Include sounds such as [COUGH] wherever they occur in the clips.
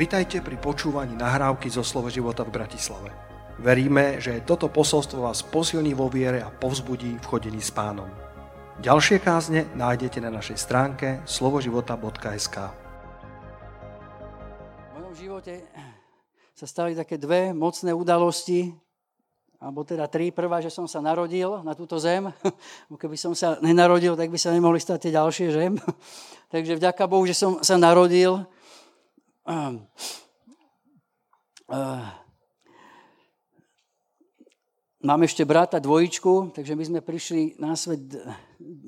Vitajte pri počúvaní nahrávky zo Slovo života v Bratislave. Veríme, že toto posolstvo vás posilní vo viere a povzbudí v chodení s pánom. Ďalšie kázne nájdete na našej stránke slovoživota.sk V mojom živote sa stali také dve mocné udalosti, alebo teda tri. Prvá, že som sa narodil na túto zem. Keby som sa nenarodil, tak by sa nemohli stať tie ďalšie, že? Takže vďaka Bohu, že som sa narodil. Mám ešte brata dvojičku, takže my sme prišli na svet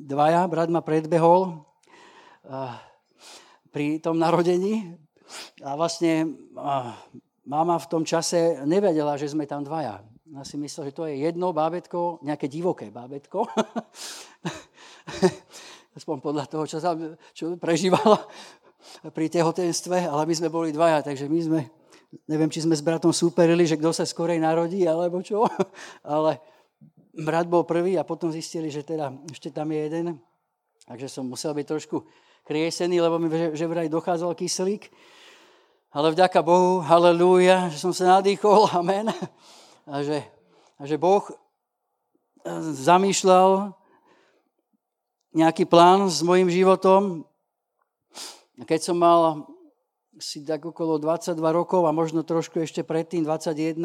dvaja. Brat ma predbehol pri tom narodení a vlastne mama v tom čase nevedela, že sme tam dvaja. Ja si myslel, že to je jedno bábetko, nejaké divoké bábetko. [LAUGHS] Aspoň podľa toho, čo, sa, čo prežívala pri tehotenstve, ale my sme boli dvaja, takže my sme, neviem, či sme s bratom súperili, že kto sa skorej narodí, alebo čo, [LAUGHS] ale brat bol prvý a potom zistili, že teda ešte tam je jeden, takže som musel byť trošku kriesený, lebo mi že, že vraj dochádzal kyslík. Ale vďaka Bohu, halleluja, že som sa nadýchol, [LAUGHS] amen. A že, a že Boh eh, zamýšľal nejaký plán s mojim životom, keď som mal si tak okolo 22 rokov a možno trošku ešte predtým 21,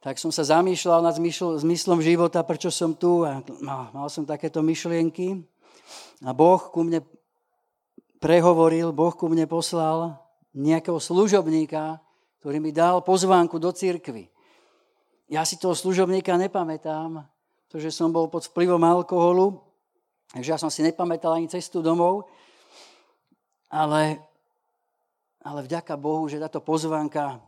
tak som sa zamýšľal nad zmyslom života, prečo som tu a mal som takéto myšlienky. A Boh ku mne prehovoril, Boh ku mne poslal nejakého služobníka, ktorý mi dal pozvánku do cirkvy. Ja si toho služobníka nepamätám, pretože som bol pod vplyvom alkoholu, takže ja som si nepamätal ani cestu domov, ale, ale vďaka Bohu, že táto pozvánka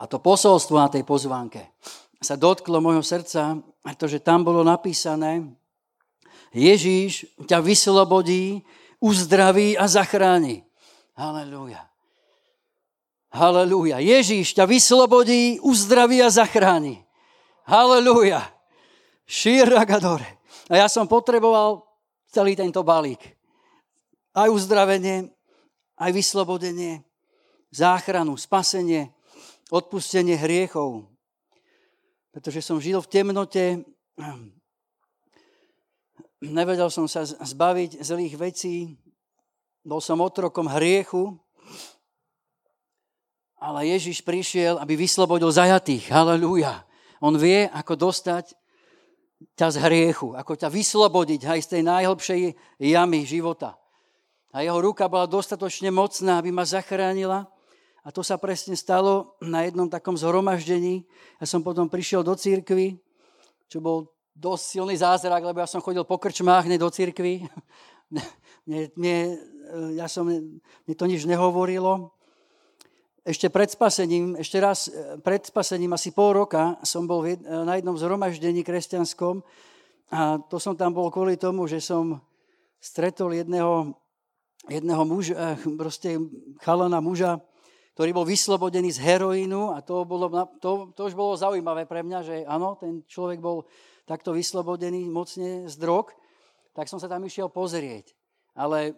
a to posolstvo na tej pozvánke sa dotklo môjho srdca, pretože tam bolo napísané, Ježíš ťa vyslobodí, uzdraví a zachráni. Halelúja. Halelúja. Ježíš ťa vyslobodí, uzdraví a zachráni. Halelúja. Šíragadore. A ja som potreboval celý tento balík. Aj uzdravenie, aj vyslobodenie, záchranu, spasenie, odpustenie hriechov. Pretože som žil v temnote, nevedel som sa zbaviť zlých vecí, bol som otrokom hriechu, ale Ježiš prišiel, aby vyslobodil zajatých. Halelúja. On vie, ako dostať ťa z hriechu, ako ťa vyslobodiť aj z tej najhlbšej jamy života. A jeho ruka bola dostatočne mocná, aby ma zachránila. A to sa presne stalo na jednom takom zhromaždení. Ja som potom prišiel do církvy, čo bol dosť silný zázrak, lebo ja som chodil po krčmách, ne do církvy. [LAUGHS] mne, mne, ja som, mne to nič nehovorilo. Ešte pred spasením, ešte raz pred spasením, asi pol roka, som bol na jednom zhromaždení kresťanskom a to som tam bol kvôli tomu, že som stretol jedného jedného muža, proste chalana muža, ktorý bol vyslobodený z heroínu a to, bolo, to, to už bolo zaujímavé pre mňa, že áno, ten človek bol takto vyslobodený mocne z drog, tak som sa tam išiel pozrieť. Ale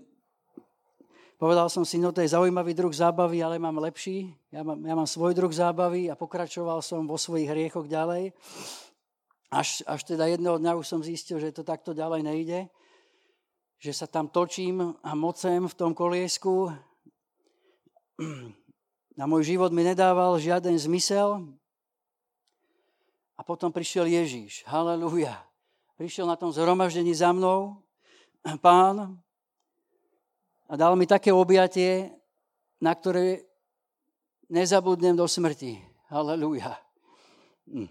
povedal som si, no to je zaujímavý druh zábavy, ale mám lepší. Ja mám, ja mám svoj druh zábavy a pokračoval som vo svojich hriechoch ďalej. Až, až teda jedného dňa už som zistil, že to takto ďalej nejde že sa tam točím a mocem v tom koliesku. [CLEARS THROAT] Na môj život mi nedával žiaden zmysel. A potom prišiel Ježíš. Halelúja. Prišiel na tom zhromaždení za mnou [CLEARS THROAT] pán a dal mi také objatie, na ktoré nezabudnem do smrti. Halelúja. Hm.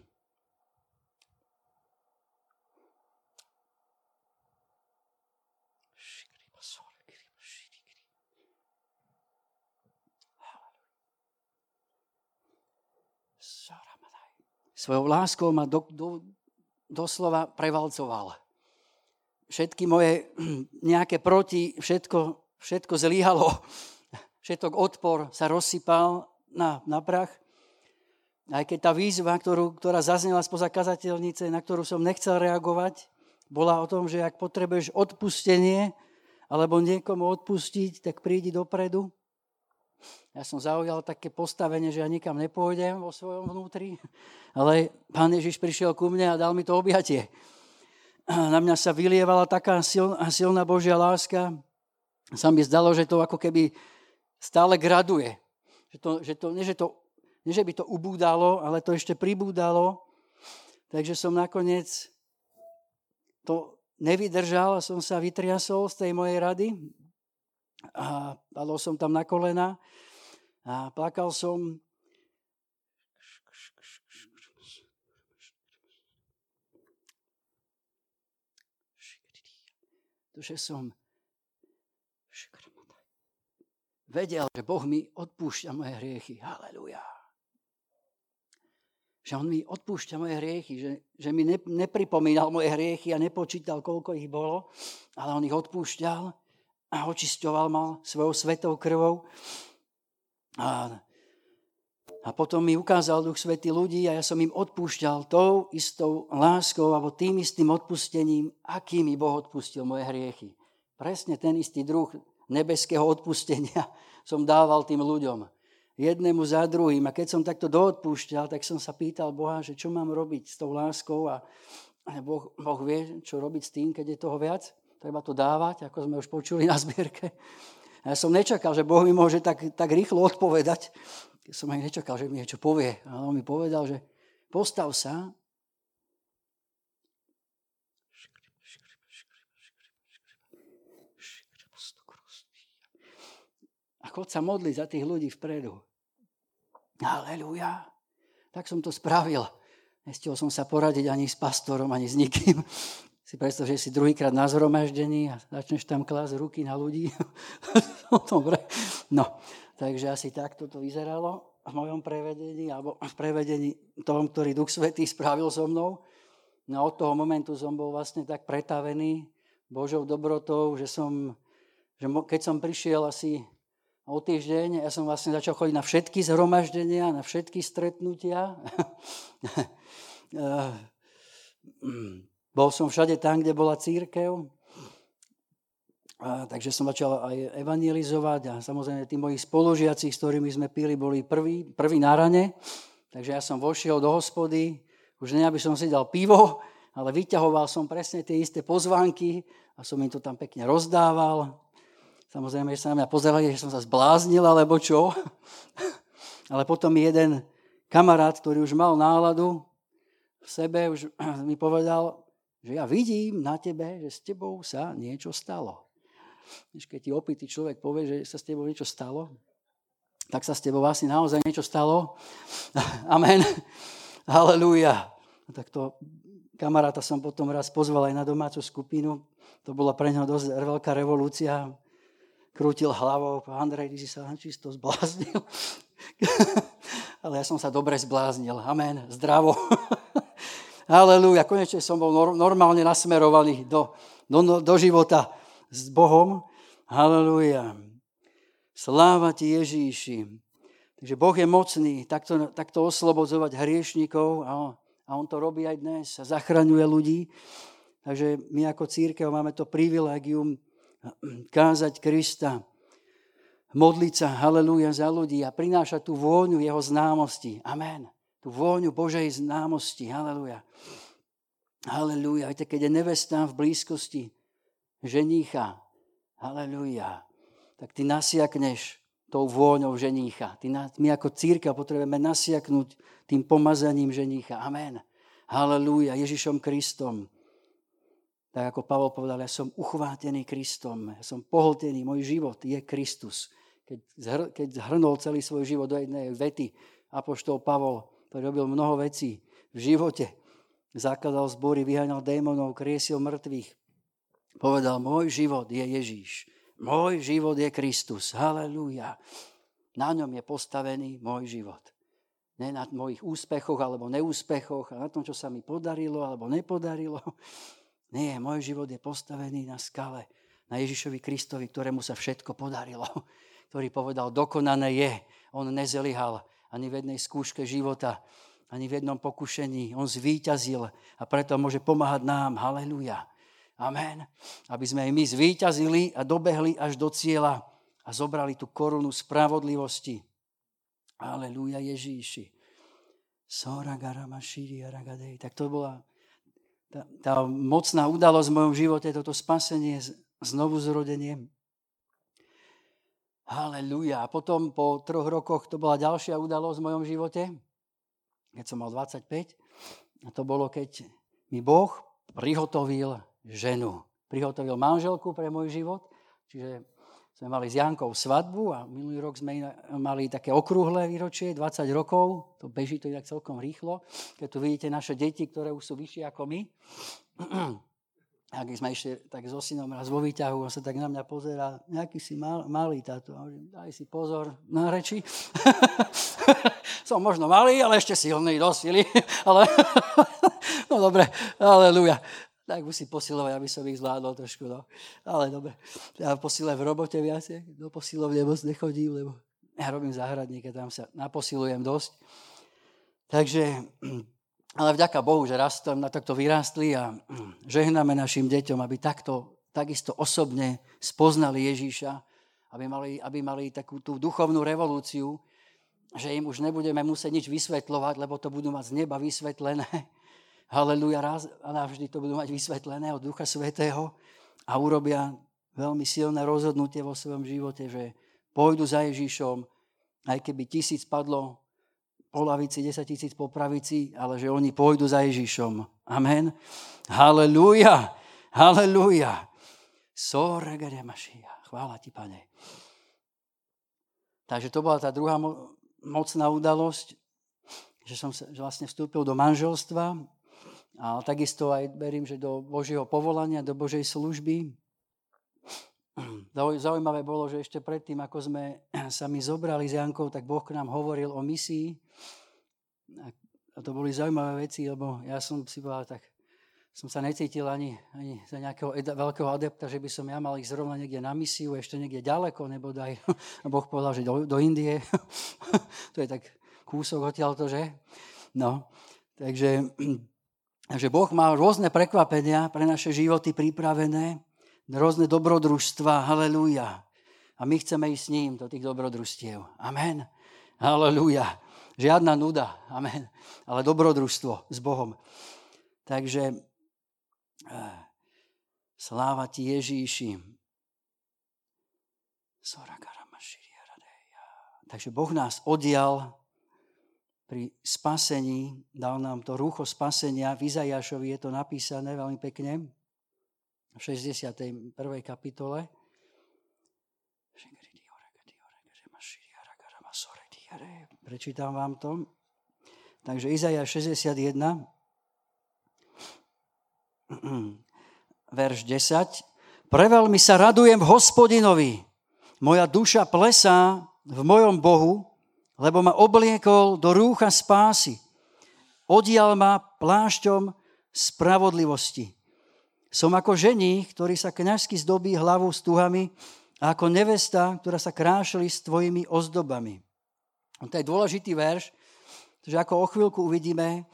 Svojou láskou ma do, do, doslova prevalcoval. Všetky moje [CLEARS THROAT] nejaké proti, všetko, všetko zlíhalo. [LAUGHS] Všetok odpor sa rozsypal na, na prach. Aj keď tá výzva, ktorú, ktorá zaznela spoza kazateľnice, na ktorú som nechcel reagovať, bola o tom, že ak potrebuješ odpustenie alebo niekomu odpustiť, tak prídi dopredu. Ja som zaujal také postavenie, že ja nikam nepôjdem vo svojom vnútri, ale pán Ježiš prišiel ku mne a dal mi to objatie. Na mňa sa vylievala taká silná, Božia láska. Sa mi zdalo, že to ako keby stále graduje. Že to, že to, nie, že to, nie, že by to ubúdalo, ale to ešte pribúdalo. Takže som nakoniec to nevydržal, som sa vytriasol z tej mojej rady a padol som tam na kolena a plakal som. že som vedel, že Boh mi odpúšťa moje hriechy. Halelujá že on mi odpúšťa moje hriechy, že, že mi ne, nepripomínal moje hriechy a nepočítal, koľko ich bolo, ale on ich odpúšťal a očisťoval mal svojou svetou krvou. A, a potom mi ukázal Duch Svetý ľudí a ja som im odpúšťal tou istou láskou alebo tým istým odpustením, aký mi Boh odpustil moje hriechy. Presne ten istý druh nebeského odpustenia [LAUGHS] som dával tým ľuďom jednému za druhým. A keď som takto doodpúšťal, tak som sa pýtal Boha, že čo mám robiť s tou láskou a boh, boh vie, čo robiť s tým, keď je toho viac. Treba to dávať, ako sme už počuli na zbierke. Ja som nečakal, že Boh mi môže tak, tak rýchlo odpovedať. Ja som aj nečakal, že mi niečo povie. A on mi povedal, že postav sa a chod sa modliť za tých ľudí vpredu. Aleluja. Tak som to spravil. Nestihol som sa poradiť ani s pastorom, ani s nikým. Si predstav, že si druhýkrát na zhromaždení a začneš tam klásť ruky na ľudí. [LAUGHS] dobre. No, takže asi takto to vyzeralo v mojom prevedení, alebo v prevedení tom, ktorý Duch Svetý spravil so mnou. No od toho momentu som bol vlastne tak pretavený Božou dobrotou, že som, že keď som prišiel asi o týždeň ja som vlastne začal chodiť na všetky zhromaždenia, na všetky stretnutia. [LAUGHS] Bol som všade tam, kde bola církev. A, takže som začal aj evangelizovať a samozrejme tí moji spolužiaci, s ktorými sme pili, boli prví, prví na rane. Takže ja som vošiel do hospody, už ne, aby som si dal pivo, ale vyťahoval som presne tie isté pozvánky a som im to tam pekne rozdával. Samozrejme, že sa na mňa pozerali, že som sa zbláznil, alebo čo. [LAUGHS] Ale potom jeden kamarát, ktorý už mal náladu v sebe, už mi povedal, že ja vidím na tebe, že s tebou sa niečo stalo. Keď ti opitý človek povie, že sa s tebou niečo stalo, tak sa s tebou asi naozaj niečo stalo. [LAUGHS] Amen. Halelúja. Tak to kamaráta som potom raz pozval aj na domácu skupinu. To bola pre neho dosť veľká revolúcia krútil hlavou, Andrej, ty si sa čisto zbláznil. [LAUGHS] Ale ja som sa dobre zbláznil. Amen. Zdravo. [LAUGHS] Halelúja. Konečne som bol normálne nasmerovaný do, do, do života s Bohom. Halelúja. Sláva ti Ježíši. Takže Boh je mocný takto, takto oslobodzovať hriešnikov a, a On to robí aj dnes a zachraňuje ľudí. Takže my ako církev máme to privilegium kázať Krista, modliť sa, halleluja, za ľudí a prinášať tú vôňu jeho známosti. Amen. Tú vôňu Božej známosti. Halleluja. Halleluja. Viete, keď je nevesta v blízkosti ženícha, halleluja, tak ty nasiakneš tou vôňou ženícha. Ty, my ako círka potrebujeme nasiaknúť tým pomazaním ženícha. Amen. Halleluja. Ježišom Kristom. Tak ako Pavol povedal, ja som uchvátený Kristom, ja som pohltený, môj život je Kristus. Keď, zhr, keď zhrnul celý svoj život do jednej vety, apoštol Pavol, robil mnoho vecí v živote, zakladal zbory, vyháňal démonov, kriesil mŕtvych, povedal, môj život je Ježíš, môj život je Kristus, halleluja. Na ňom je postavený môj život. Ne na mojich úspechoch alebo neúspechoch a na tom, čo sa mi podarilo alebo nepodarilo, [LAUGHS] nie, môj život je postavený na skale, na Ježišovi Kristovi, ktorému sa všetko podarilo. [LAUGHS] Ktorý povedal, dokonané je. On nezlyhal ani v jednej skúške života, ani v jednom pokušení. On zvíťazil a preto môže pomáhať nám. Halelúja. Amen. Aby sme aj my zvíťazili a dobehli až do cieľa a zobrali tú korunu spravodlivosti. Aleluja Ježíši. Tak to bola tá, tá mocná udalosť v mojom živote, toto spasenie, znovu zrodenie. Halelúja. A potom po troch rokoch to bola ďalšia udalosť v mojom živote, keď som mal 25. A to bolo, keď mi Boh prihotovil ženu. Prihotovil manželku pre môj život, čiže sme mali s Jankou svadbu a minulý rok sme mali také okrúhle výročie, 20 rokov, to beží to inak celkom rýchlo. Keď tu vidíte naše deti, ktoré už sú vyššie ako my, ak sme ešte tak so synom raz vo výťahu, on sa tak na mňa pozera, nejaký si mal, malý táto, daj si pozor na reči. [LAUGHS] Som možno malý, ale ešte silný, dosť silný, [LAUGHS] ale [LAUGHS] no dobre, aleluja tak musím posilovať, aby som ich zvládol trošku. No. Ale dobre, ja posilujem v robote viacej, do posilovne moc nechodím, lebo ja robím záhradníka, tam sa naposilujem dosť. Takže, [CLEARS THROAT] ale vďaka Bohu, že rastom, na takto vyrástli a žehnáme našim deťom, aby takto, takisto osobne spoznali Ježíša, aby mali, aby mali takú tú duchovnú revolúciu, že im už nebudeme musieť nič vysvetľovať, lebo to budú mať z neba vysvetlené. [LAUGHS] Haleluja, raz a navždy to budú mať vysvetlené od Ducha Svetého a urobia veľmi silné rozhodnutie vo svojom živote, že pôjdu za Ježišom, aj keby tisíc padlo po lavici, desať tisíc po pravici, ale že oni pôjdu za Ježišom. Amen. Haleluja, haleluja. Sorgere Mašia. Chvála ti, pane. Takže to bola tá druhá mocná udalosť, že som sa, vlastne vstúpil do manželstva a takisto aj verím, že do Božieho povolania, do Božej služby. Zaujímavé bolo, že ešte predtým, ako sme [CLEARS THROAT] sa my zobrali s Jankou, tak Boh k nám hovoril o misii. A to boli zaujímavé veci, lebo ja som si povedal, tak som sa necítil ani, ani za nejakého ed- veľkého adepta, že by som ja mal ísť zrovna niekde na misiu, ešte niekde ďaleko, nebo daj. [LAUGHS] Boh povedal, že do, do Indie. [LAUGHS] to je tak kúsok odtiaľto, že? No, takže [CLEARS THROAT] Takže Boh má rôzne prekvapenia pre naše životy pripravené, rôzne dobrodružstva, halleluja. A my chceme ísť s ním do tých dobrodružstiev. Amen. Halleluja. Žiadna nuda. Amen. Ale dobrodružstvo s Bohom. Takže eh, sláva ti Ježíši. Takže Boh nás odial pri spasení, dal nám to rúcho spasenia, v Izajašovi je to napísané veľmi pekne, v 61. kapitole. Prečítam vám to. Takže Izajaš 61, [CLEARS THROAT] verš 10. Preveľmi sa radujem v hospodinovi. Moja duša plesá v mojom Bohu, lebo ma obliekol do rúcha spásy. Odial ma plášťom spravodlivosti. Som ako žení, ktorý sa kňažsky zdobí hlavu s tuhami a ako nevesta, ktorá sa krášli s tvojimi ozdobami. To je dôležitý verš, že ako o chvíľku uvidíme,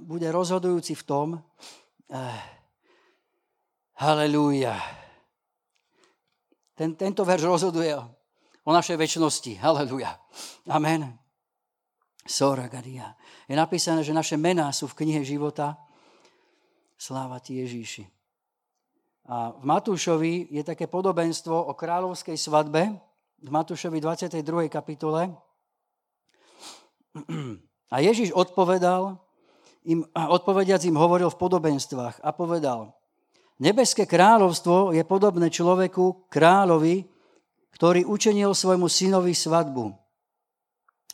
bude rozhodujúci v tom, eh, halleluja. Ten, tento verš rozhoduje o našej väčšnosti. Halleluja. Amen. Sora Gadia. Je napísané, že naše mená sú v knihe života. Sláva ti Ježíši. A v Matúšovi je také podobenstvo o kráľovskej svadbe. V Matúšovi 22. kapitole. [CLEARS THROAT] A Ježíš odpovedal, im, odpovediac im hovoril v podobenstvách a povedal, Nebeské kráľovstvo je podobné človeku, kráľovi, ktorý učenil svojmu synovi svadbu.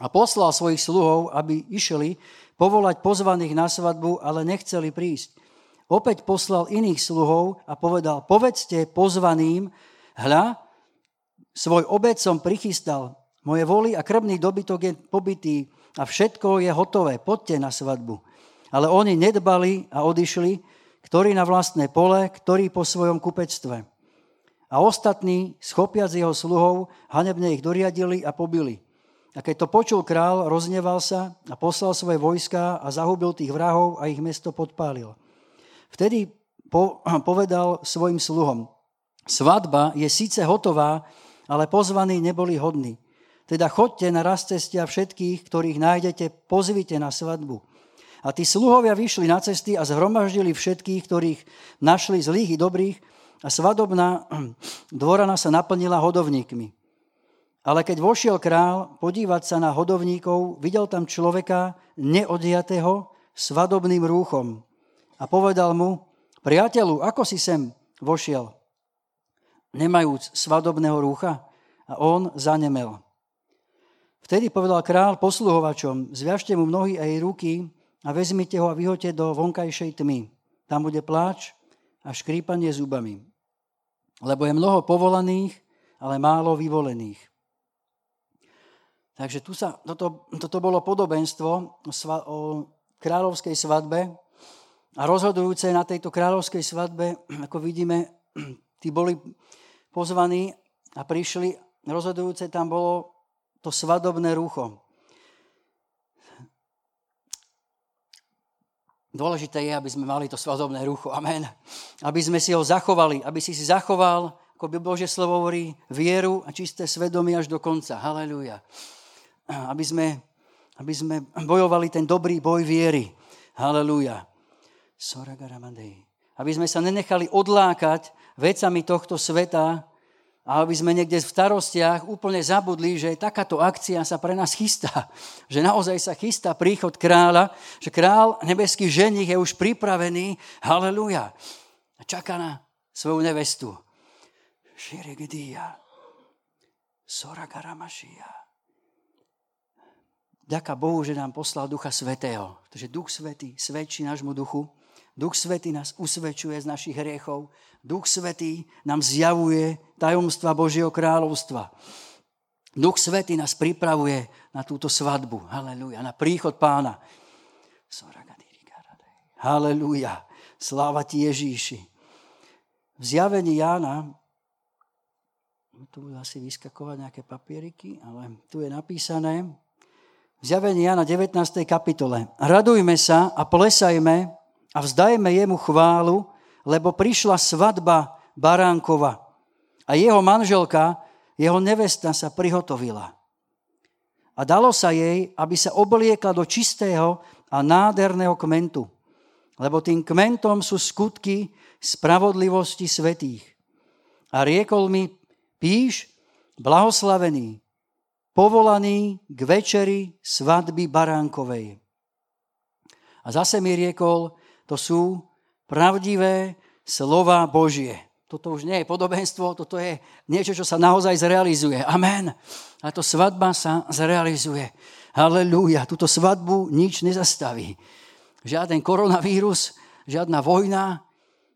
A poslal svojich sluhov, aby išli povolať pozvaných na svadbu, ale nechceli prísť. Opäť poslal iných sluhov a povedal, povedzte pozvaným, hľa, svoj obed som prichystal, moje voly a krvný dobytok je pobytý a všetko je hotové, poďte na svadbu. Ale oni nedbali a odišli, ktorí na vlastné pole, ktorí po svojom kupectve. A ostatní, schopiac jeho sluhov, hanebne ich doriadili a pobili. A keď to počul král, rozneval sa a poslal svoje vojska a zahubil tých vrahov a ich mesto podpálil. Vtedy po, [CLEARS THROAT] povedal svojim sluhom, svadba je síce hotová, ale pozvaní neboli hodní. Teda chodte na raz cesty a všetkých, ktorých nájdete, pozvite na svadbu. A tí sluhovia vyšli na cesty a zhromaždili všetkých, ktorých našli zlých i dobrých a svadobná [CLEARS THROAT] dvorana sa naplnila hodovníkmi. Ale keď vošiel král podívať sa na hodovníkov, videl tam človeka neodiatého svadobným rúchom a povedal mu, priateľu, ako si sem vošiel, nemajúc svadobného rúcha? A on zanemel. Vtedy povedal král posluhovačom, zviažte mu nohy a jej ruky a vezmite ho a vyhoďte do vonkajšej tmy. Tam bude pláč a škrípanie zubami. Lebo je mnoho povolaných, ale málo vyvolených. Takže tu sa, toto, toto bolo podobenstvo o kráľovskej svadbe a rozhodujúce na tejto kráľovskej svadbe, ako vidíme, tí boli pozvaní a prišli, rozhodujúce tam bolo to svadobné rúcho. Dôležité je, aby sme mali to svadobné rúcho. Amen. Aby sme si ho zachovali, aby si si zachoval, ako by Bože slovo hovorí, vieru a čisté svedomie až do konca. Halelúja aby sme, aby sme bojovali ten dobrý boj viery. Halelúja. Aby sme sa nenechali odlákať vecami tohto sveta a aby sme niekde v starostiach úplne zabudli, že takáto akcia sa pre nás chystá. [LAUGHS] Že naozaj sa chystá príchod kráľa, že král nebeský ženich je už pripravený. Halelúja. A čaká na svoju nevestu. Širegedia. Soragaramašia. Ďaká Bohu, že nám poslal Ducha Svetého. Takže Duch Svetý svedčí nášmu duchu. Duch Svetý nás usvedčuje z našich hriechov. Duch Svetý nám zjavuje tajomstva Božieho kráľovstva. Duch Svetý nás pripravuje na túto svadbu. Halelúja. Na príchod pána. Halelúja. Sláva ti Ježíši. V zjavení Jána tu budú asi vyskakovať nejaké papieriky, ale tu je napísané, Zjavenie Jana 19. kapitole. Radujme sa a plesajme a vzdajme jemu chválu, lebo prišla svadba Baránkova a jeho manželka, jeho nevesta sa prihotovila. A dalo sa jej, aby sa obliekla do čistého a nádherného kmentu, lebo tým kmentom sú skutky spravodlivosti svetých. A riekol mi, píš, blahoslavený, povolaný k večeri svadby baránkovej. A zase mi riekol, to sú pravdivé slova Božie. Toto už nie je podobenstvo, toto je niečo, čo sa naozaj zrealizuje. Amen. A to svadba sa zrealizuje. Halelúja. Túto svadbu nič nezastaví. Žiaden koronavírus, žiadna vojna.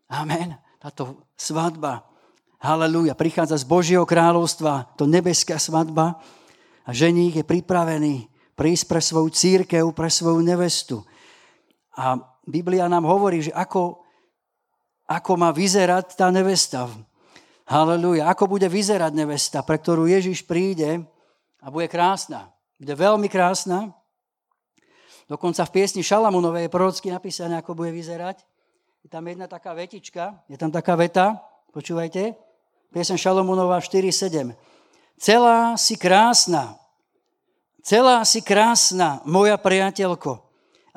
Amen. Táto svadba, halelúja, prichádza z Božieho kráľovstva, to nebeská svadba, a ženík je pripravený prísť pre svoju církev, pre svoju nevestu. A Biblia nám hovorí, že ako, ako má vyzerať tá nevesta. Halelúja. Ako bude vyzerať nevesta, pre ktorú Ježiš príde a bude krásna. Bude veľmi krásna. Dokonca v piesni Šalamunovej je prorocky napísané, ako bude vyzerať. Je tam jedna taká vetička, je tam taká veta, počúvajte, piesen Šalamunova 4.7. Celá si krásna. Celá si krásna, moja priateľko.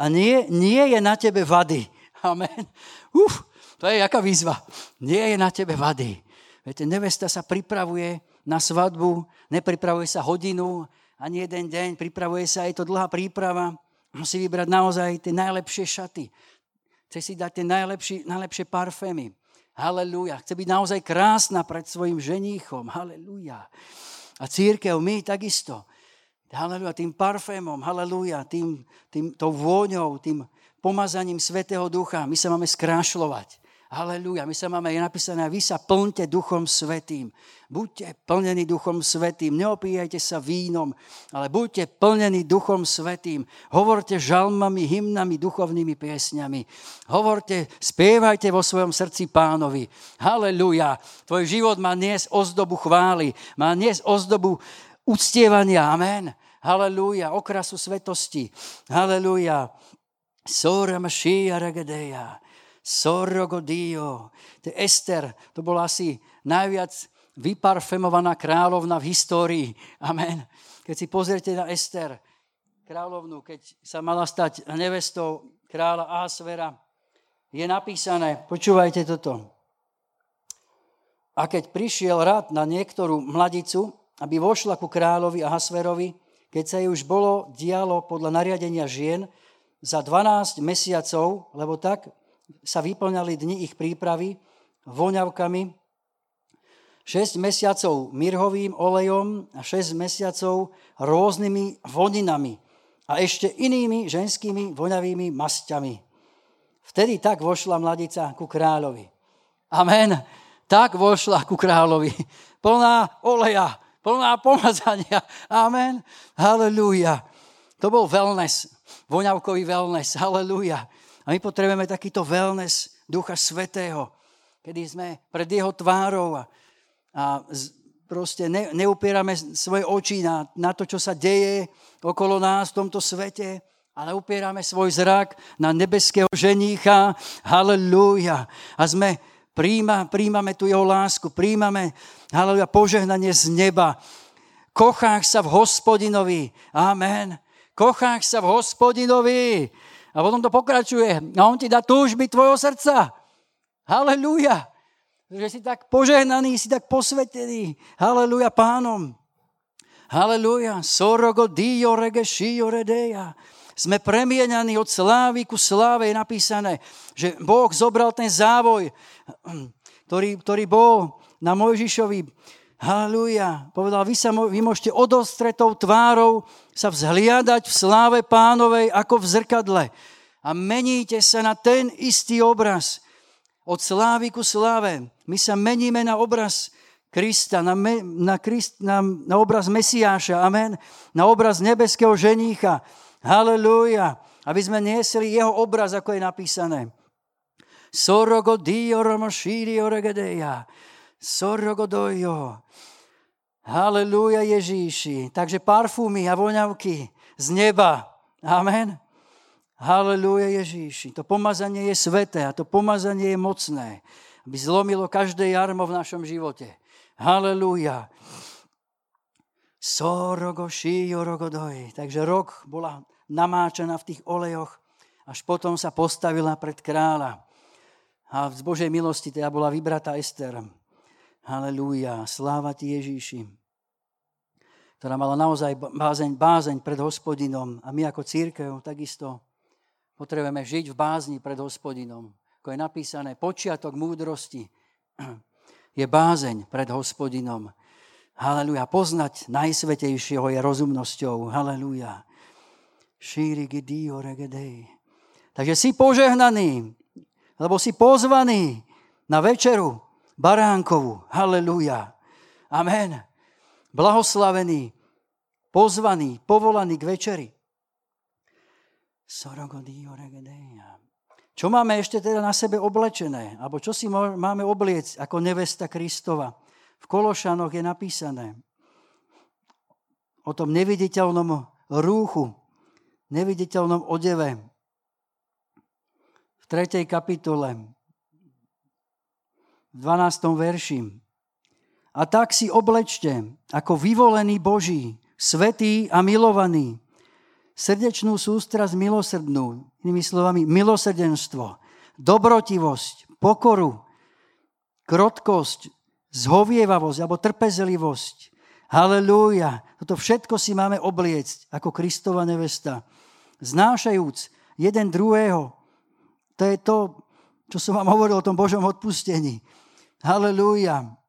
A nie, nie je na tebe vady. Amen. Uf, to je jaká výzva. Nie je na tebe vady. Viete, nevesta sa pripravuje na svadbu, nepripravuje sa hodinu, ani jeden deň, pripravuje sa, je to dlhá príprava. Musí vybrať naozaj tie najlepšie šaty. Chce si dať tie najlepšie, parfémy. Halelúja. Chce byť naozaj krásna pred svojim ženíchom. Halelúja. A církev, my takisto. Halelúja, tým parfémom, halelúja, tým, tým, tou vôňou, tým pomazaním Svetého Ducha, my sa máme skrášľovať. Halelúja, my sa máme, je napísané, vy sa plňte Duchom Svetým. Buďte plnení Duchom Svetým, neopíjajte sa vínom, ale buďte plnení Duchom Svetým. Hovorte žalmami, hymnami, duchovnými piesňami. Hovorte, spievajte vo svojom srdci pánovi. Halelúja, tvoj život má dnes ozdobu chvály, má dnes ozdobu uctievania. Amen. Halelúja, okrasu svetosti. Halelúja. Sora Mashiach Ragadeja. Sorrogo Dio. To Ester, to bola asi najviac vyparfemovaná kráľovna v histórii. Amen. Keď si pozriete na Ester, kráľovnú, keď sa mala stať nevestou kráľa Ahasvera, je napísané, počúvajte toto. A keď prišiel rad na niektorú mladicu, aby vošla ku kráľovi Ahasverovi, keď sa jej už bolo dialo podľa nariadenia žien, za 12 mesiacov, lebo tak sa vyplňali dni ich prípravy voňavkami, 6 mesiacov mirhovým olejom a 6 mesiacov rôznymi voninami a ešte inými ženskými voňavými masťami. Vtedy tak vošla mladica ku kráľovi. Amen. Tak vošla ku kráľovi. Plná oleja, plná pomazania. Amen. Halelúja. To bol wellness, voňavkový wellness. Halelúja. A my potrebujeme takýto wellness Ducha Svetého, kedy sme pred jeho tvárou a, a proste ne, neupierame svoje oči na, na to, čo sa deje okolo nás v tomto svete, ale upierame svoj zrak na nebeského ženícha. Halelúja. A sme, príjma, príjmame tu jeho lásku, príjmame, halleluja, požehnanie z neba. Kochách sa v hospodinovi. Amen. Kochách sa v hospodinovi. A potom to pokračuje. A on ti dá túžby tvojho srdca. Halelúja. Že si tak požehnaný, si tak posvetený. Halelúja pánom. Halelúja. Sorogo dio rege shio redeja. Sme premieňaní od slávy ku sláve. Je napísané, že Boh zobral ten závoj, ktorý, ktorý bol na Mojžišovi. Halelúja. Povedal, vy, sa, vy môžete odostretou tvárou sa vzhliadať v sláve pánovej ako v zrkadle. A meníte sa na ten istý obraz. Od slávy ku sláve. My sa meníme na obraz Krista, na, me, na, Krist, na, na obraz Mesiáša, amen, na obraz nebeského ženícha. Halelúja. Aby sme niesli jeho obraz, ako je napísané. Sorogo dio romo shirio regedeja. Sorogo dojo. Halelúja Ježíši. Takže parfúmy a voňavky z neba. Amen. Halelúja Ježíši. To pomazanie je sveté a to pomazanie je mocné, aby zlomilo každé jarmo v našom živote. Halelúja. Sorogo rogodoj. Takže rok bola namáčaná v tých olejoch, až potom sa postavila pred kráľa. A z Božej milosti teda bola vybratá Ester. Halelúja, sláva ti Ježíši ktorá mala naozaj bázeň, bázeň pred hospodinom. A my ako církev takisto potrebujeme žiť v bázni pred hospodinom. Ako je napísané, počiatok múdrosti [CLEARS THROAT] je bázeň pred hospodinom. Halelúja. Poznať najsvetejšieho je rozumnosťou. Halelúja. Šíri dio regedej. Takže si požehnaný, lebo si pozvaný na večeru baránkovú. Halelúja. Amen blahoslavený, pozvaný, povolaný k večeri. Čo máme ešte teda na sebe oblečené? Alebo čo si máme obliecť ako nevesta Kristova? V Kološanoch je napísané o tom neviditeľnom rúchu, neviditeľnom odeve. V 3. kapitole, v 12. verši. A tak si oblečte ako vyvolený Boží, svetý a milovaný, srdečnú sústrasť milosrdnú, inými slovami milosrdenstvo, dobrotivosť, pokoru, krotkosť, zhovievavosť alebo trpezlivosť. Halelúja. Toto všetko si máme obliecť ako Kristova nevesta. Znášajúc jeden druhého. To je to, čo som vám hovoril o tom Božom odpustení. Halelúja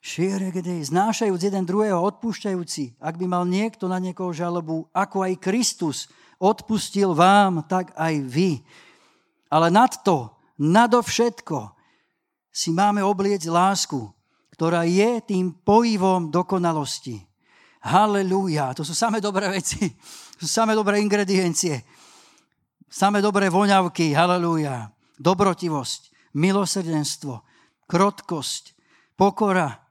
znášajúc jeden druhého, odpúšťajúci, ak by mal niekto na niekoho žalobu, ako aj Kristus odpustil vám, tak aj vy. Ale nad to, nadovšetko, si máme oblieť lásku, ktorá je tým pojivom dokonalosti. Halelúja. To sú samé dobré veci. To sú samé dobré ingrediencie. Samé dobré voňavky. Halelúja. Dobrotivosť, milosrdenstvo, krotkosť, pokora,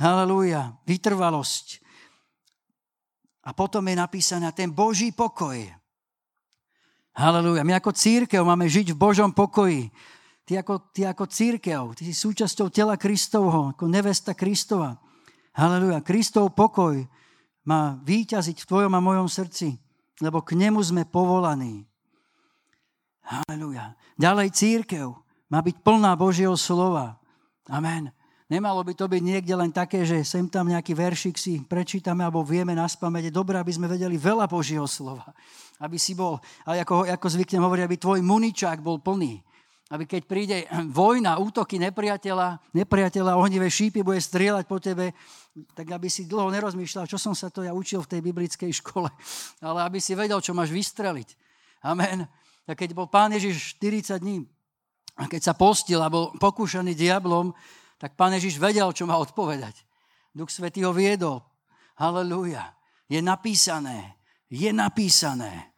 Halelúja, vytrvalosť. A potom je napísané ten Boží pokoj. Halelúja. My ako církev máme žiť v Božom pokoji. Ty ako, ty ako církev, ty si súčasťou tela Kristovho, ako nevesta Kristova. Halelúja. Kristov pokoj má výťaziť v tvojom a mojom srdci, lebo k nemu sme povolaní. Halelúja. Ďalej církev má byť plná Božieho slova. Amen. Nemalo by to byť niekde len také, že sem tam nejaký veršik si prečítame alebo vieme na spamede. Dobre, aby sme vedeli veľa Božieho slova. Aby si bol, ale ako, ako zvyknem hovoriť, aby tvoj muničák bol plný. Aby keď príde [CLEARS THROAT] vojna, útoky nepriateľa, nepriateľa, ohnivé šípy bude strieľať po tebe, tak aby si dlho nerozmýšľal, čo som sa to ja učil v tej biblickej škole. [LAUGHS] Ale aby si vedel, čo máš vystreliť. Amen. A keď bol pán Ježiš 40 dní, a keď sa postil a bol pokúšaný diablom, tak pán Ježiš vedel, čo má odpovedať. Duch Svetý ho viedol. Halelúja. Je napísané. Je napísané.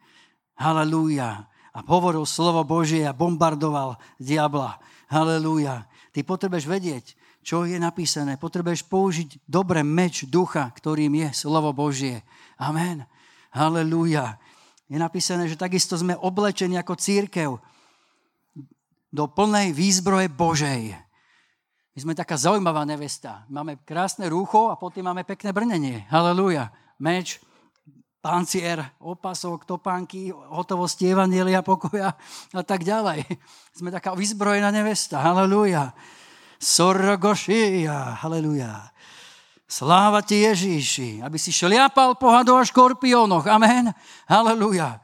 Halelúja. A hovoril slovo Božie a bombardoval diabla. Halelúja. Ty potrebuješ vedieť, čo je napísané. Potrebuješ použiť dobre meč ducha, ktorým je slovo Božie. Amen. Halelúja. Je napísané, že takisto sme oblečení ako církev do plnej výzbroje Božej. My sme taká zaujímavá nevesta. Máme krásne rúcho a potom máme pekné brnenie. Halelúja. Meč, pancier, opasok, topánky, hotovosti Evangelia, pokoja a tak ďalej. Sme taká vyzbrojená nevesta. Halelúja. Sorogošia. Halelúja. Sláva ti Ježíši, aby si šliapal po a škorpiónoch. Amen. Halelúja.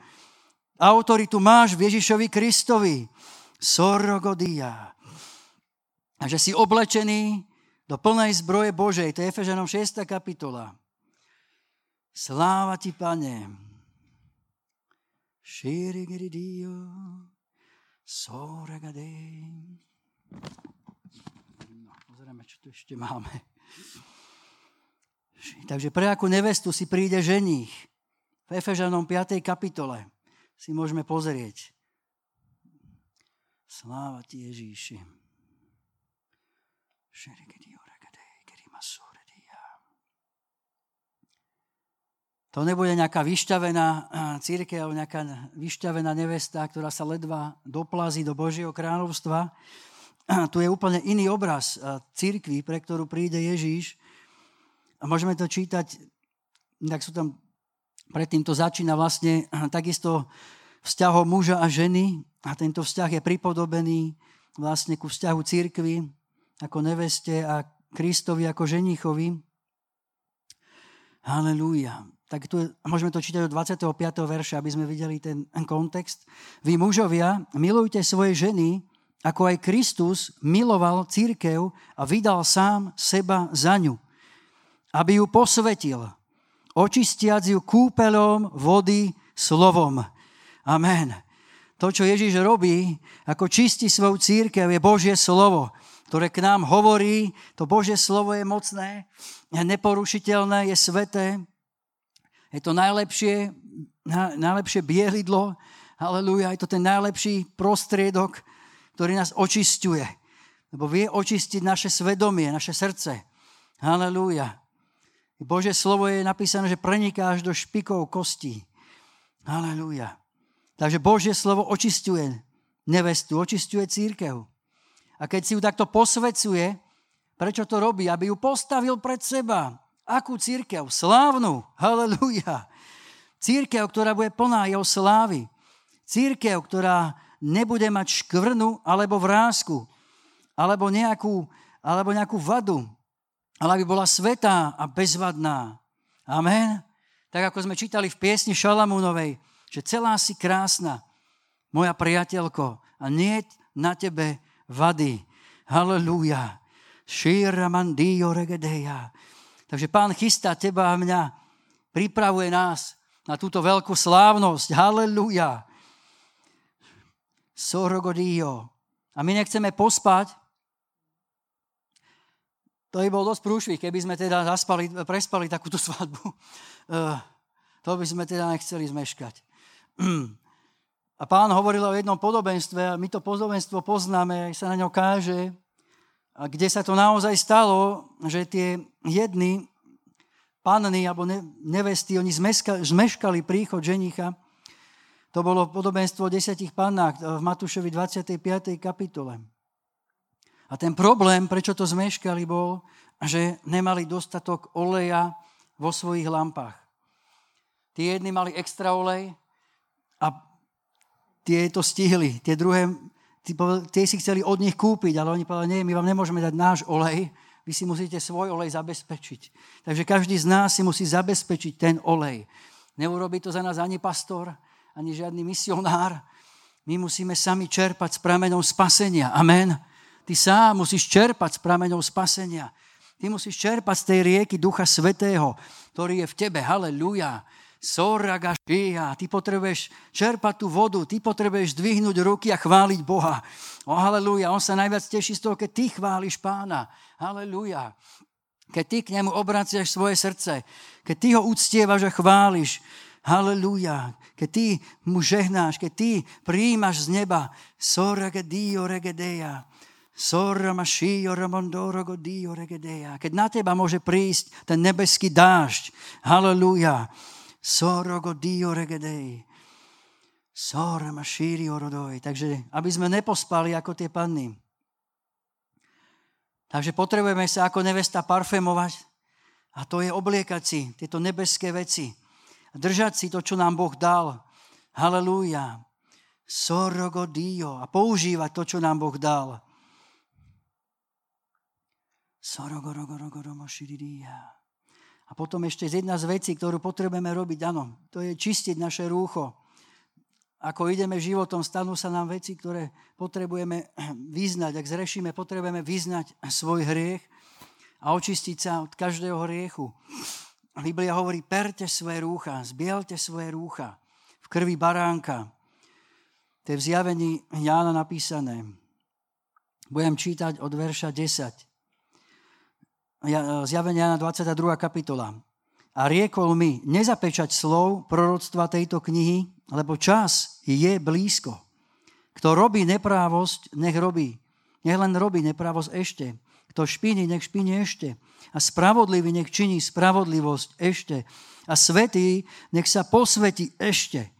Autoritu máš v Ježišovi Kristovi. Sorogodia a že si oblečený do plnej zbroje Božej. To je Efežanom 6. kapitola. Sláva ti, pane. Širigiridio, soregadej. No, pozrieme, čo tu ešte máme. Takže pre akú nevestu si príde ženích? V Efežanom 5. kapitole si môžeme pozrieť. Sláva ti Ježíši. To nebude nejaká vyšťavená církev, nejaká vyšťavená nevesta, ktorá sa ledva doplazí do Božieho kráľovstva. Tu je úplne iný obraz církvy, pre ktorú príde Ježíš. A môžeme to čítať, tak sú tam, predtým to začína vlastne takisto vzťahom muža a ženy a tento vzťah je pripodobený vlastne ku vzťahu církvy ako neveste a Kristovi ako ženichovi. Halelúja. Tak tu môžeme to čítať do 25. verša, aby sme videli ten kontext. Vy mužovia, milujte svoje ženy, ako aj Kristus miloval církev a vydal sám seba za ňu, aby ju posvetil, očistiac ju kúpelom vody slovom. Amen. To, čo Ježiš robí, ako čistí svoju církev, je Božie slovo ktoré k nám hovorí. To Božie slovo je mocné, je neporušiteľné, je sveté. Je to najlepšie, najlepšie bielidlo. Halelúja, je to ten najlepší prostriedok, ktorý nás očistuje. Lebo vie očistiť naše svedomie, naše srdce. Halelúja. Bože slovo je napísané, že preniká až do špikov kostí. Halelúja. Takže Božie slovo očistuje nevestu, očistuje církev. A keď si ju takto posvecuje, prečo to robí? Aby ju postavil pred seba. Akú církev? Slávnu. Halelúja. Církev, ktorá bude plná jeho slávy. Církev, ktorá nebude mať škvrnu alebo vrázku, alebo nejakú, alebo nejakú vadu, ale aby bola svetá a bezvadná. Amen. Tak ako sme čítali v piesni Šalamúnovej, že celá si krásna, moja priateľko, a nie na tebe vady. Halelúja. Šíra mandio regedeja. Takže pán chystá teba a mňa, pripravuje nás na túto veľkú slávnosť. Halelúja. Sorogodio. A my nechceme pospať. To by bol dosť prúšvih, keby sme teda zaspali, prespali takúto svadbu. Uh, [LAUGHS] to by sme teda nechceli zmeškať. [CLEARS THROAT] A pán hovoril o jednom podobenstve a my to podobenstvo poznáme, aj sa na ňo káže, kde sa to naozaj stalo, že tie jedny panny alebo nevesty, oni zmeškali príchod ženicha To bolo podobenstvo o desiatich pannách v Matúšovi 25. kapitole. A ten problém, prečo to zmeškali, bol, že nemali dostatok oleja vo svojich lampách. Tí jedni mali extra olej a tie to stihli. Tie druhé, tie si chceli od nich kúpiť, ale oni povedali, nie, my vám nemôžeme dať náš olej, vy si musíte svoj olej zabezpečiť. Takže každý z nás si musí zabezpečiť ten olej. Neurobí to za nás ani pastor, ani žiadny misionár. My musíme sami čerpať s pramenou spasenia. Amen. Ty sám musíš čerpať s pramenou spasenia. Ty musíš čerpať z tej rieky Ducha Svetého, ktorý je v tebe. Halelujá. Soragašia. Ty potrebuješ čerpať tú vodu, ty potrebuješ dvihnúť ruky a chváliť Boha. O halleluja, on sa najviac teší z toho, keď ty chváliš pána. Halleluja. Keď ty k nemu obraciaš svoje srdce, keď ty ho uctievaš a chváliš, Halleluja. Keď ty mu žehnáš, keď ty príjmaš z neba, soragedio regedeja, sora mašio ramondoro godio regedeja. Keď na teba môže prísť ten nebeský dážď, halleluja, Sorogo dio regedei. Sora ma šíri orodoj. Takže, aby sme nepospali ako tie panny. Takže potrebujeme sa ako nevesta parfémovať. A to je obliekať si tieto nebeské veci. A držať si to, čo nám Boh dal. Halelúja. Sorogo dio. A používať to, čo nám Boh dal. Sorogo rogo rogo rogo širidia. A potom ešte jedna z vecí, ktorú potrebujeme robiť, áno, to je čistiť naše rúcho. Ako ideme životom, stanú sa nám veci, ktoré potrebujeme [CLEARS THROAT] vyznať. Ak zrešíme, potrebujeme vyznať svoj hriech a očistiť sa od každého hriechu. Biblia hovorí, perte svoje rúcha, zbielte svoje rúcha v krvi baránka. To je v zjavení Jána napísané. Budem čítať od verša 10. E, zjavenia na 22. kapitola. A riekol mi, nezapečať slov proroctva tejto knihy, lebo čas je blízko. Kto robí neprávosť, nech robí. Nech len robí neprávosť ešte. Kto špíni, nech špíni ešte. A spravodlivý, nech činí spravodlivosť ešte. A svetý, nech sa posvetí ešte.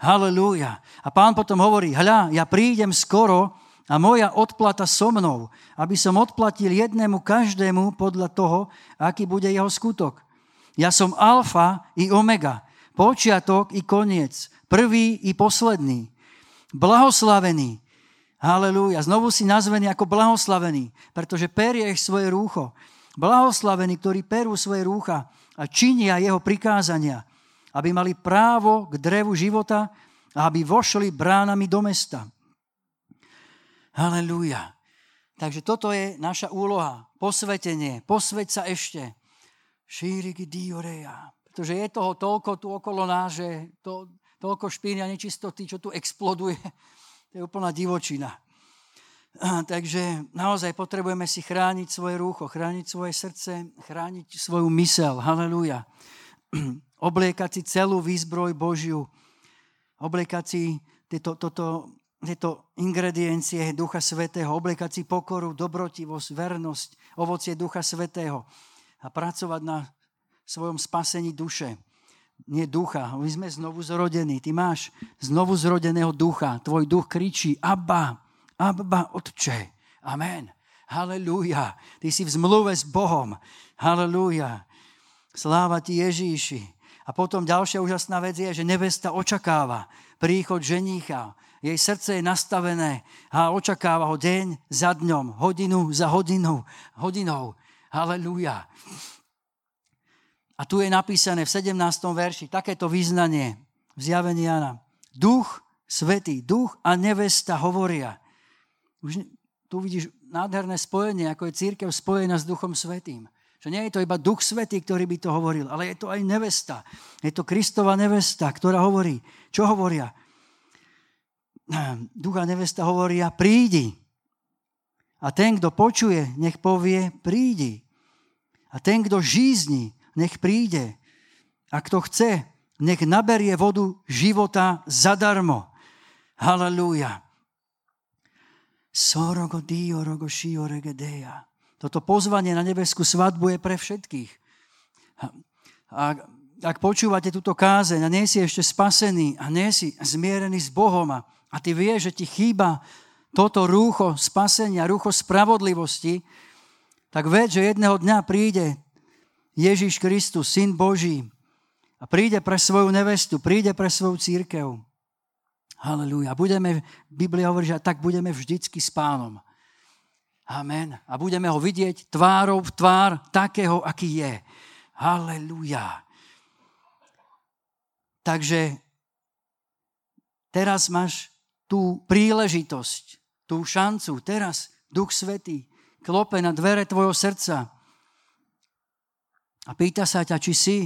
Halelúja. A pán potom hovorí, hľa, ja prídem skoro a moja odplata so mnou, aby som odplatil jednému každému podľa toho, aký bude jeho skutok. Ja som alfa i omega, počiatok i koniec, prvý i posledný. Blahoslavený. Halelúja. Znovu si nazvený ako blahoslavený, pretože perieš svoje rúcho. Blahoslavení, ktorí perú svoje rúcha a činia jeho prikázania, aby mali právo k drevu života a aby vošli bránami do mesta. Halelúja. Takže toto je naša úloha. Posvetenie. Posveť sa ešte. Šírigi dioreja. Pretože je toho toľko tu okolo nás, že to, toľko špíny a nečistoty, čo tu exploduje. [LAUGHS] To je úplná divočina. Takže naozaj potrebujeme si chrániť svoje rúcho, chrániť svoje srdce, chrániť svoju mysel. Halelúja. [CLEARS THROAT] Obliekať si celú výzbroj Božiu. Obliekať si toto, toto tieto ingrediencie Ducha Svetého, obliekať si pokoru, dobrotivosť, vernosť, ovocie Ducha Svetého a pracovať na svojom spasení duše. Nie ducha, my sme znovu zrodení. Ty máš znovu zrodeného ducha. Tvoj duch kričí, Abba, Abba, Otče. Amen. Halelúja. Ty si v zmluve s Bohom. Halelúja. Sláva ti Ježíši. A potom ďalšia úžasná vec je, že nevesta očakáva príchod ženícha jej srdce je nastavené a očakáva ho deň za dňom, hodinu za hodinou, hodinou. Halelúja. A tu je napísané v 17. verši takéto význanie v zjavení Jana. Duch svetý, duch a nevesta hovoria. Už tu vidíš nádherné spojenie, ako je církev spojená s Duchom Svetým. Že nie je to iba Duch Svetý, ktorý by to hovoril, ale je to aj nevesta. Je to Kristova nevesta, ktorá hovorí. Čo hovoria? [CLEARS THROAT] ducha nevesta hovoria, prídi. A ten, kto počuje, nech povie, prídi. A ten, kto žízni, nech príde. A kto chce, nech naberie vodu života zadarmo. Halelúja. Sorogo dio rogo shio regedeja. Toto pozvanie na nebeskú svadbu je pre všetkých. A ak počúvate túto kázeň a nie si ešte spasený a nie si zmierený s Bohom a, a ty vieš, že ti chýba toto rúcho spasenia, rúcho spravodlivosti, tak ved, že jedného dňa príde Ježiš Kristus, Syn Boží a príde pre svoju nevestu, príde pre svoju církev. Halelúja. Budeme, Biblia hovorí, že tak budeme vždycky s pánom. Amen. A budeme ho vidieť tvárou v tvár takého, aký je. Halelúja. Takže teraz máš tú príležitosť, tú šancu. Teraz Duch Svetý klope na dvere tvojho srdca a pýta sa ťa, či si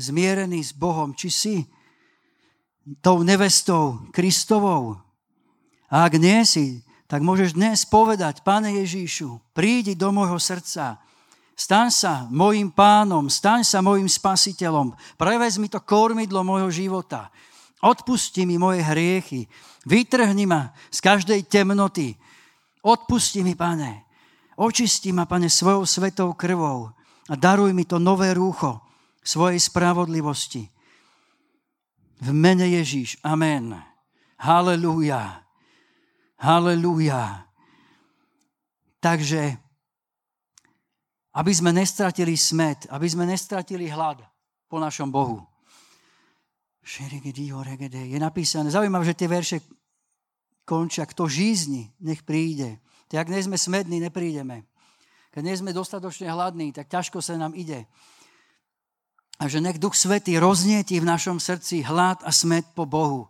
zmierený s Bohom, či si tou nevestou Kristovou. A ak nie si, tak môžeš dnes povedať, Pane Ježíšu, prídi do môjho srdca, Staň sa mojim pánom, staň sa mojim spasiteľom, prevez mi to kormidlo môjho života, odpusti mi moje hriechy, vytrhni ma z každej temnoty, odpusti mi, pane, očisti ma, pane, svojou svetou krvou a daruj mi to nové rúcho svojej spravodlivosti. V mene Ježíš. Amen. Halelúja. Halelúja. Takže aby sme nestratili smet, aby sme nestratili hlad po našom Bohu. Je napísané, zaujímavé, že tie verše končia, kto žízni, nech príde. Tak ak nie sme smední, neprídeme. Keď nie sme dostatočne hladní, tak ťažko sa nám ide. A že nech Duch Svetý roznieti v našom srdci hlad a smet po Bohu.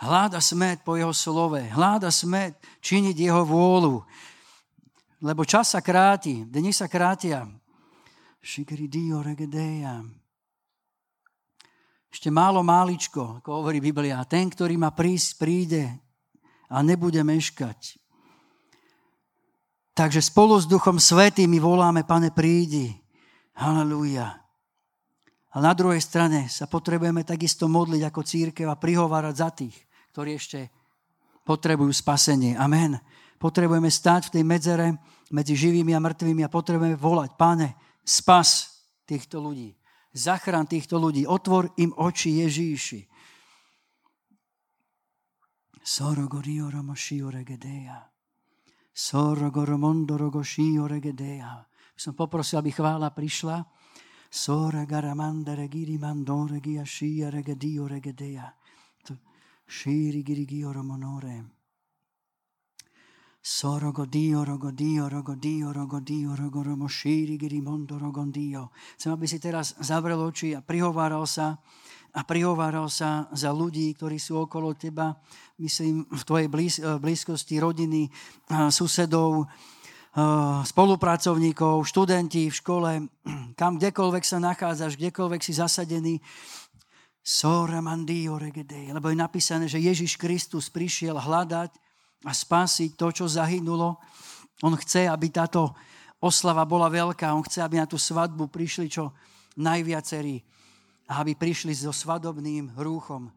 Hlad a smet po Jeho slove. Hlad a smet činiť Jeho vôľu lebo čas sa kráti, dni sa krátia. Dio regedeja. Ešte málo máličko, ako hovorí Biblia. Ten, ktorý má prísť, príde a nebude meškať. Takže spolu s Duchom Svetým my voláme, Pane, prídi. Halelúja. A na druhej strane sa potrebujeme takisto modliť ako církev a prihovárať za tých, ktorí ešte potrebujú spasenie. Amen. Potrebujeme stať v tej medzere medzi živými a mŕtvými a potrebujeme volať, páne, spas týchto ľudí. Zachrán týchto ľudí. Otvor im oči Ježíši. Sorogorioromo regedea. Sorogoromondorogo regedea. Som poprosil, aby chvála prišla. Sora garamandere giri mandore gia shia regedio regedea. Shiri giri gio romonore. Sorogodio, rogodio, rogodio, rogodio, rogoromo šíri, girimondo, rogondio. Chcem, aby si teraz zavrel oči a prihováral sa a prihováral sa za ľudí, ktorí sú okolo teba, myslím, v tvojej blíz, eh, blízkosti rodiny, eh, susedov, eh, spolupracovníkov, študenti v škole, [CLEARS THROAT] kam kdekoľvek sa nachádzaš, kdekoľvek si zasadený. Sora mandio regedej, lebo je napísané, že Ježiš Kristus prišiel hľadať a spásiť to, čo zahynulo. On chce, aby táto oslava bola veľká. On chce, aby na tú svadbu prišli čo najviacerí a aby prišli so svadobným rúchom.